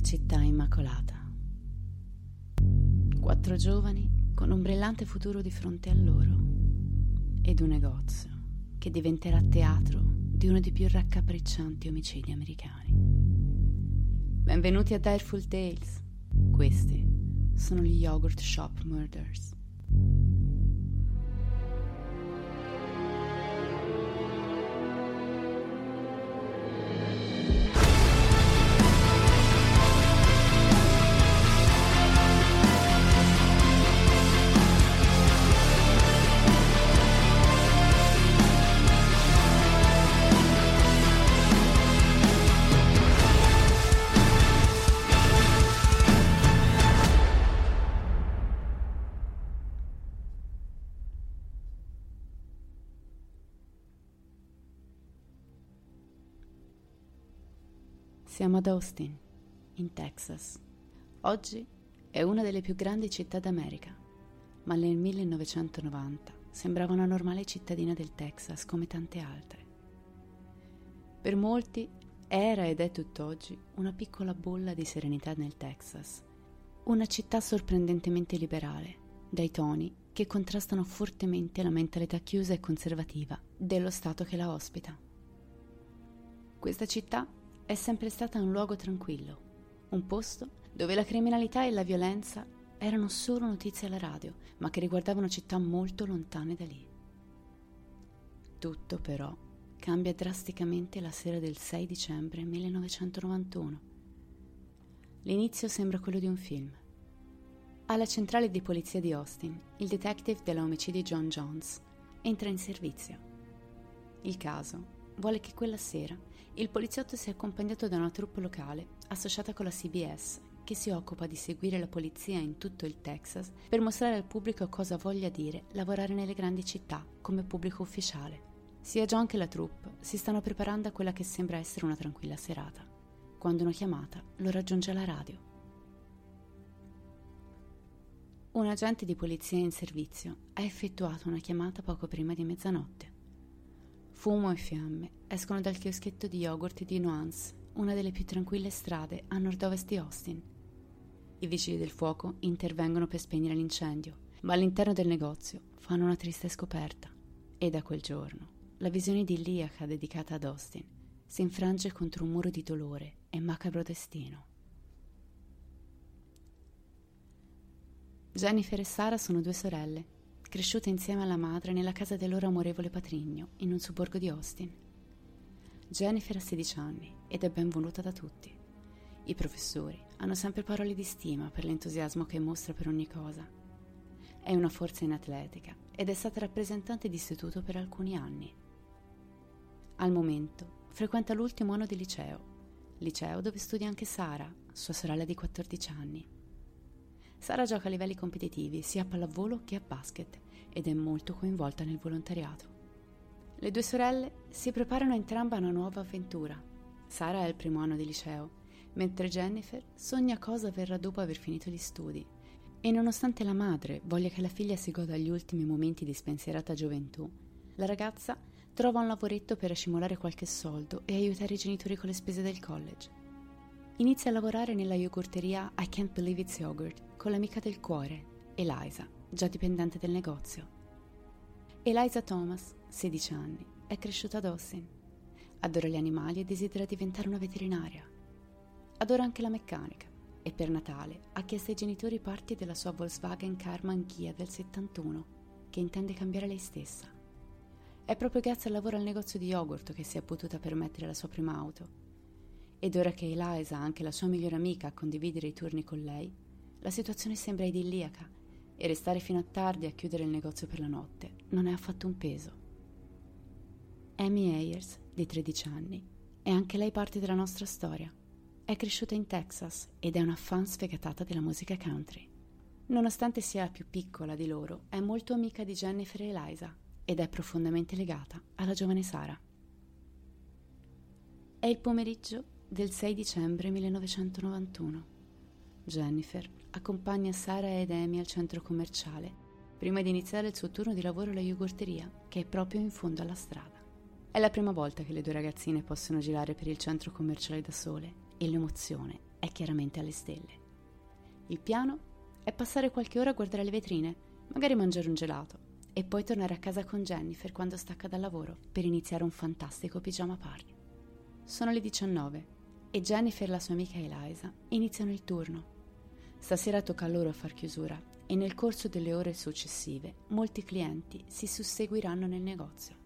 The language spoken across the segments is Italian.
Una città immacolata. Quattro giovani con un brillante futuro di fronte a loro ed un negozio che diventerà teatro di uno dei più raccapriccianti omicidi americani. Benvenuti a Direful Tales. Questi sono gli Yogurt Shop Murders. Siamo ad Austin, in Texas. Oggi è una delle più grandi città d'America, ma nel 1990 sembrava una normale cittadina del Texas come tante altre. Per molti era ed è tutt'oggi una piccola bolla di serenità nel Texas, una città sorprendentemente liberale, dai toni che contrastano fortemente la mentalità chiusa e conservativa dello Stato che la ospita. Questa città è sempre stata un luogo tranquillo, un posto dove la criminalità e la violenza erano solo notizie alla radio, ma che riguardavano città molto lontane da lì. Tutto però cambia drasticamente la sera del 6 dicembre 1991. L'inizio sembra quello di un film. Alla centrale di polizia di Austin, il detective della omicidi John Jones entra in servizio. Il caso vuole che quella sera il poliziotto sia accompagnato da una troupe locale associata con la CBS che si occupa di seguire la polizia in tutto il Texas per mostrare al pubblico cosa voglia dire lavorare nelle grandi città come pubblico ufficiale. Sia John che la troupe si stanno preparando a quella che sembra essere una tranquilla serata, quando una chiamata lo raggiunge alla radio. Un agente di polizia in servizio ha effettuato una chiamata poco prima di mezzanotte. Fumo e fiamme escono dal chioschetto di yogurt di Nuance, una delle più tranquille strade a nord-ovest di Austin. I vigili del fuoco intervengono per spegnere l'incendio, ma all'interno del negozio fanno una triste scoperta. E da quel giorno la visione idilliaca dedicata ad Austin si infrange contro un muro di dolore e macabro destino. Jennifer e Sara sono due sorelle cresciuta insieme alla madre nella casa del loro amorevole patrigno, in un sobborgo di Austin. Jennifer ha 16 anni ed è ben voluta da tutti. I professori hanno sempre parole di stima per l'entusiasmo che mostra per ogni cosa. È una forza in atletica ed è stata rappresentante di istituto per alcuni anni. Al momento frequenta l'ultimo anno di liceo, liceo dove studia anche Sara, sua sorella di 14 anni. Sara gioca a livelli competitivi sia a pallavolo che a basket ed è molto coinvolta nel volontariato. Le due sorelle si preparano entrambe a una nuova avventura. Sara è al primo anno di liceo, mentre Jennifer sogna cosa avverrà dopo aver finito gli studi. E nonostante la madre voglia che la figlia si goda gli ultimi momenti di spensierata gioventù, la ragazza trova un lavoretto per accumulare qualche soldo e aiutare i genitori con le spese del college. Inizia a lavorare nella yogurteria I Can't Believe It's Yogurt con l'amica del cuore, Eliza, già dipendente del negozio. Eliza Thomas, 16 anni, è cresciuta ad Austin. Adora gli animali e desidera diventare una veterinaria. Adora anche la meccanica e per Natale ha chiesto ai genitori parti della sua Volkswagen Karmann Ghia del 71, che intende cambiare lei stessa. È proprio grazie al lavoro al negozio di yogurt che si è potuta permettere la sua prima auto ed ora che Eliza anche la sua migliore amica a condividere i turni con lei, la situazione sembra idilliaca e restare fino a tardi a chiudere il negozio per la notte non è affatto un peso. Amy Ayers, di 13 anni, è anche lei parte della nostra storia. è cresciuta in Texas ed è una fan sfegatata della musica country. Nonostante sia la più piccola di loro, è molto amica di Jennifer e Eliza ed è profondamente legata alla giovane Sara. È il pomeriggio del 6 dicembre 1991. Jennifer accompagna Sara ed Amy al centro commerciale prima di iniziare il suo turno di lavoro alla yogurteria, che è proprio in fondo alla strada. È la prima volta che le due ragazzine possono girare per il centro commerciale da sole e l'emozione è chiaramente alle stelle. Il piano è passare qualche ora a guardare le vetrine, magari mangiare un gelato e poi tornare a casa con Jennifer quando stacca dal lavoro per iniziare un fantastico pigiama party. Sono le 19 e Jennifer e la sua amica Eliza iniziano il turno. Stasera tocca a loro far chiusura e nel corso delle ore successive molti clienti si susseguiranno nel negozio.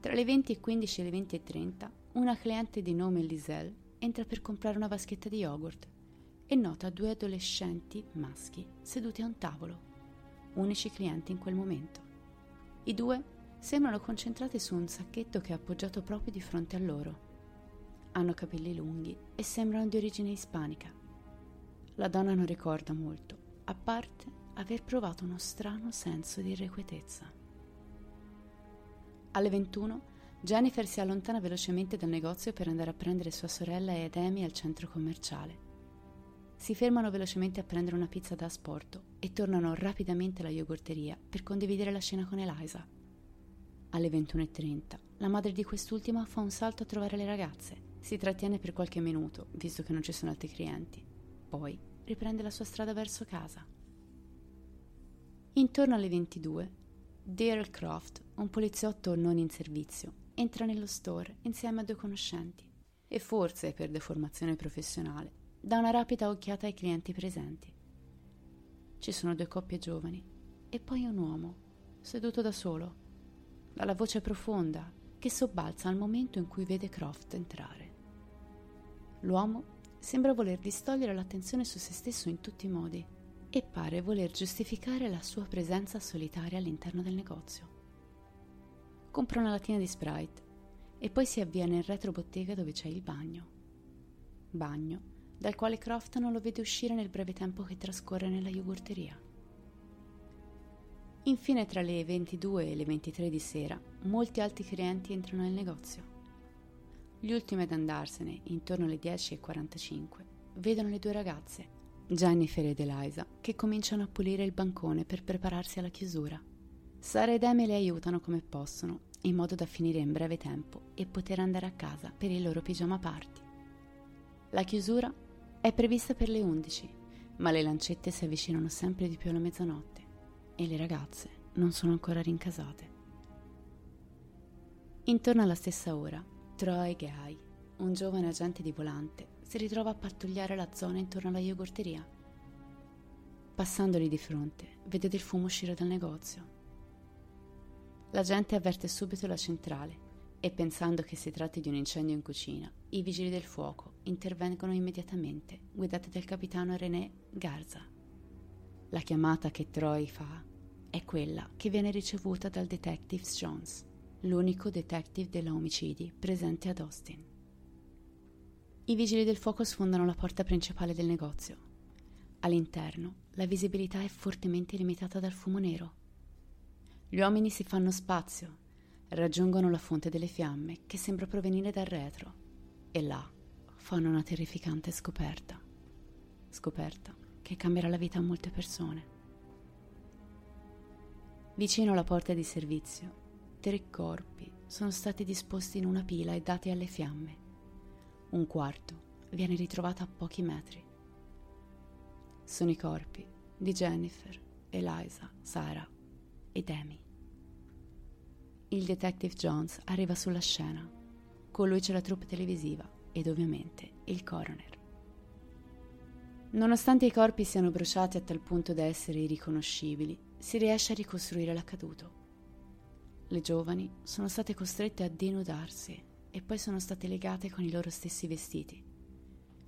Tra le 20 e 15 le 20 e 30 una cliente di nome Liselle entra per comprare una vaschetta di yogurt e nota due adolescenti maschi seduti a un tavolo, unici clienti in quel momento. I due sembrano concentrati su un sacchetto che è appoggiato proprio di fronte a loro. Hanno capelli lunghi e sembrano di origine ispanica. La donna non ricorda molto, a parte aver provato uno strano senso di irrequietezza. Alle 21 Jennifer si allontana velocemente dal negozio per andare a prendere sua sorella ed Amy al centro commerciale. Si fermano velocemente a prendere una pizza da asporto e tornano rapidamente alla yogurteria per condividere la scena con Eliza. Alle 21.30 la madre di quest'ultima fa un salto a trovare le ragazze. Si trattiene per qualche minuto, visto che non ci sono altri clienti. Poi riprende la sua strada verso casa. Intorno alle 22, Dale Croft, un poliziotto non in servizio, entra nello store insieme a due conoscenti e forse per deformazione professionale dà una rapida occhiata ai clienti presenti. Ci sono due coppie giovani e poi un uomo, seduto da solo, dalla voce profonda che sobbalza al momento in cui vede Croft entrare. L'uomo sembra voler distogliere l'attenzione su se stesso in tutti i modi e pare voler giustificare la sua presenza solitaria all'interno del negozio compra una latina di Sprite e poi si avvia nel retrobottega dove c'è il bagno. Bagno dal quale Croft non lo vede uscire nel breve tempo che trascorre nella yogurteria. Infine, tra le 22 e le 23 di sera, molti altri clienti entrano nel negozio. Gli ultimi ad andarsene, intorno alle 10.45, vedono le due ragazze, Jennifer ed Eliza, che cominciano a pulire il bancone per prepararsi alla chiusura. Sara ed Amy le aiutano come possono, in modo da finire in breve tempo e poter andare a casa per il loro pigiama party. La chiusura è prevista per le 11, ma le lancette si avvicinano sempre di più alla mezzanotte e le ragazze non sono ancora rincasate. Intorno alla stessa ora, Troy Gay, un giovane agente di volante, si ritrova a pattugliare la zona intorno alla yogurteria. Passandoli di fronte, vede del fumo uscire dal negozio la gente avverte subito la centrale e pensando che si tratti di un incendio in cucina, i vigili del fuoco intervengono immediatamente, guidati dal capitano René Garza. La chiamata che Troy fa è quella che viene ricevuta dal detective Jones, l'unico detective della omicidi presente ad Austin. I vigili del fuoco sfondano la porta principale del negozio. All'interno la visibilità è fortemente limitata dal fumo nero gli uomini si fanno spazio, raggiungono la fonte delle fiamme che sembra provenire dal retro e là fanno una terrificante scoperta. Scoperta che cambierà la vita a molte persone. Vicino alla porta di servizio, tre corpi sono stati disposti in una pila e dati alle fiamme. Un quarto viene ritrovato a pochi metri. Sono i corpi di Jennifer, Eliza, Sara ed Amy. Il detective Jones arriva sulla scena. Con lui c'è la troupe televisiva ed ovviamente il coroner. Nonostante i corpi siano bruciati a tal punto da essere irriconoscibili, si riesce a ricostruire l'accaduto. Le giovani sono state costrette a denudarsi e poi sono state legate con i loro stessi vestiti,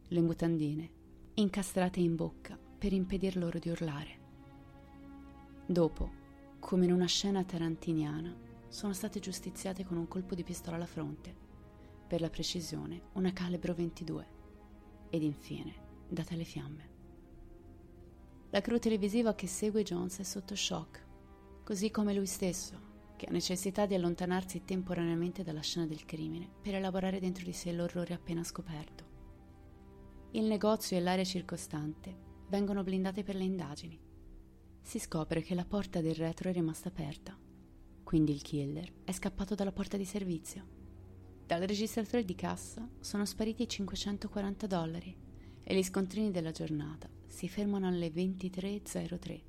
le mutandine, incastrate in bocca per impedir loro di urlare. Dopo, come in una scena tarantiniana, sono state giustiziate con un colpo di pistola alla fronte, per la precisione una calibro 22, ed infine date le fiamme. La crew televisiva che segue Jones è sotto shock, così come lui stesso, che ha necessità di allontanarsi temporaneamente dalla scena del crimine per elaborare dentro di sé l'orrore appena scoperto. Il negozio e l'area circostante vengono blindate per le indagini. Si scopre che la porta del retro è rimasta aperta, quindi il killer è scappato dalla porta di servizio. Dal registratore di cassa sono spariti 540 dollari e gli scontrini della giornata si fermano alle 23.03,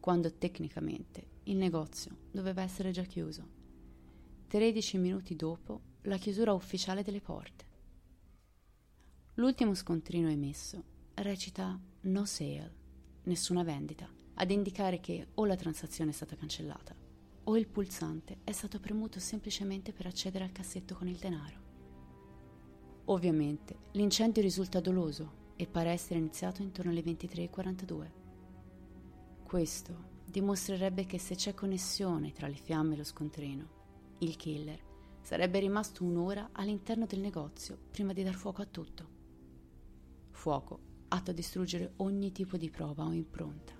quando tecnicamente il negozio doveva essere già chiuso. 13 minuti dopo la chiusura ufficiale delle porte. L'ultimo scontrino emesso recita No sale, nessuna vendita, ad indicare che o la transazione è stata cancellata o il pulsante è stato premuto semplicemente per accedere al cassetto con il denaro. Ovviamente l'incendio risulta doloso e pare essere iniziato intorno alle 23.42. Questo dimostrerebbe che se c'è connessione tra le fiamme e lo scontrino, il killer sarebbe rimasto un'ora all'interno del negozio prima di dar fuoco a tutto. Fuoco atto a distruggere ogni tipo di prova o impronta.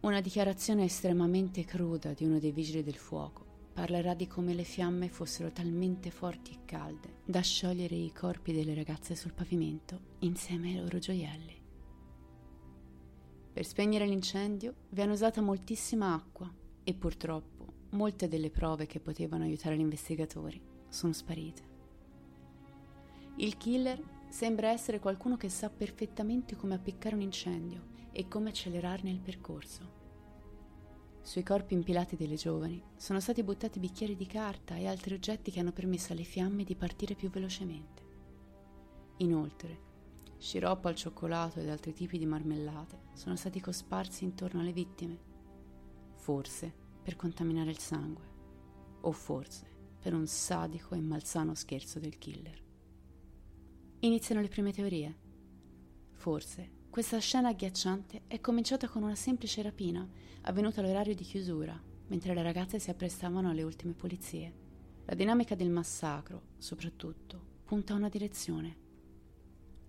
Una dichiarazione estremamente cruda di uno dei vigili del fuoco parlerà di come le fiamme fossero talmente forti e calde da sciogliere i corpi delle ragazze sul pavimento insieme ai loro gioielli. Per spegnere l'incendio viene usata moltissima acqua e purtroppo molte delle prove che potevano aiutare gli investigatori sono sparite. Il killer sembra essere qualcuno che sa perfettamente come appiccare un incendio e come accelerarne il percorso. Sui corpi impilati delle giovani sono stati buttati bicchieri di carta e altri oggetti che hanno permesso alle fiamme di partire più velocemente. Inoltre, sciroppo al cioccolato ed altri tipi di marmellate sono stati cosparsi intorno alle vittime, forse per contaminare il sangue, o forse per un sadico e malsano scherzo del killer. Iniziano le prime teorie. Forse questa scena agghiacciante è cominciata con una semplice rapina avvenuta all'orario di chiusura, mentre le ragazze si apprestavano alle ultime pulizie. La dinamica del massacro, soprattutto, punta a una direzione.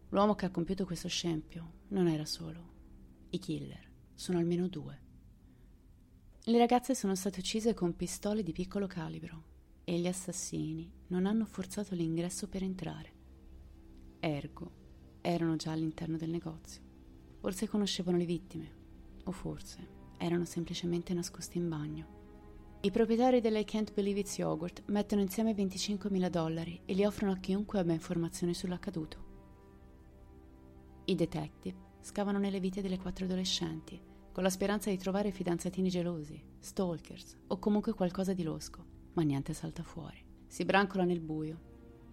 L'uomo che ha compiuto questo scempio non era solo. I killer sono almeno due. Le ragazze sono state uccise con pistole di piccolo calibro e gli assassini non hanno forzato l'ingresso per entrare. Ergo, erano già all'interno del negozio. Forse conoscevano le vittime, o forse erano semplicemente nascosti in bagno. I proprietari della I Can't Believe It's Yogurt mettono insieme 25.000 dollari e li offrono a chiunque abbia informazioni sull'accaduto. I detective scavano nelle vite delle quattro adolescenti, con la speranza di trovare fidanzatini gelosi, stalkers o comunque qualcosa di losco, ma niente salta fuori. Si brancola nel buio.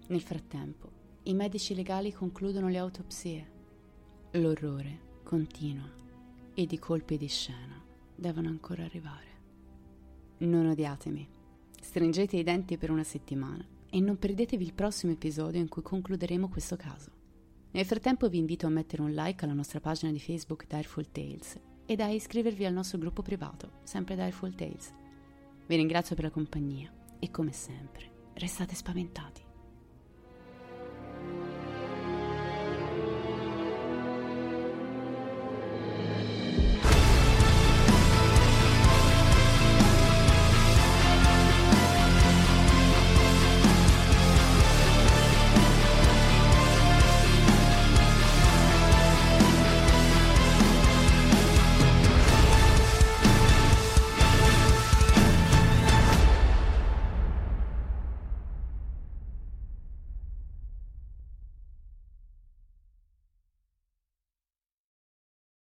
Nel frattempo, i medici legali concludono le autopsie. L'orrore continua ed i colpi di scena devono ancora arrivare. Non odiatemi, stringete i denti per una settimana e non perdetevi il prossimo episodio in cui concluderemo questo caso. Nel frattempo vi invito a mettere un like alla nostra pagina di Facebook Direful Tales ed a iscrivervi al nostro gruppo privato, sempre Direful Tales. Vi ringrazio per la compagnia e come sempre, restate spaventati.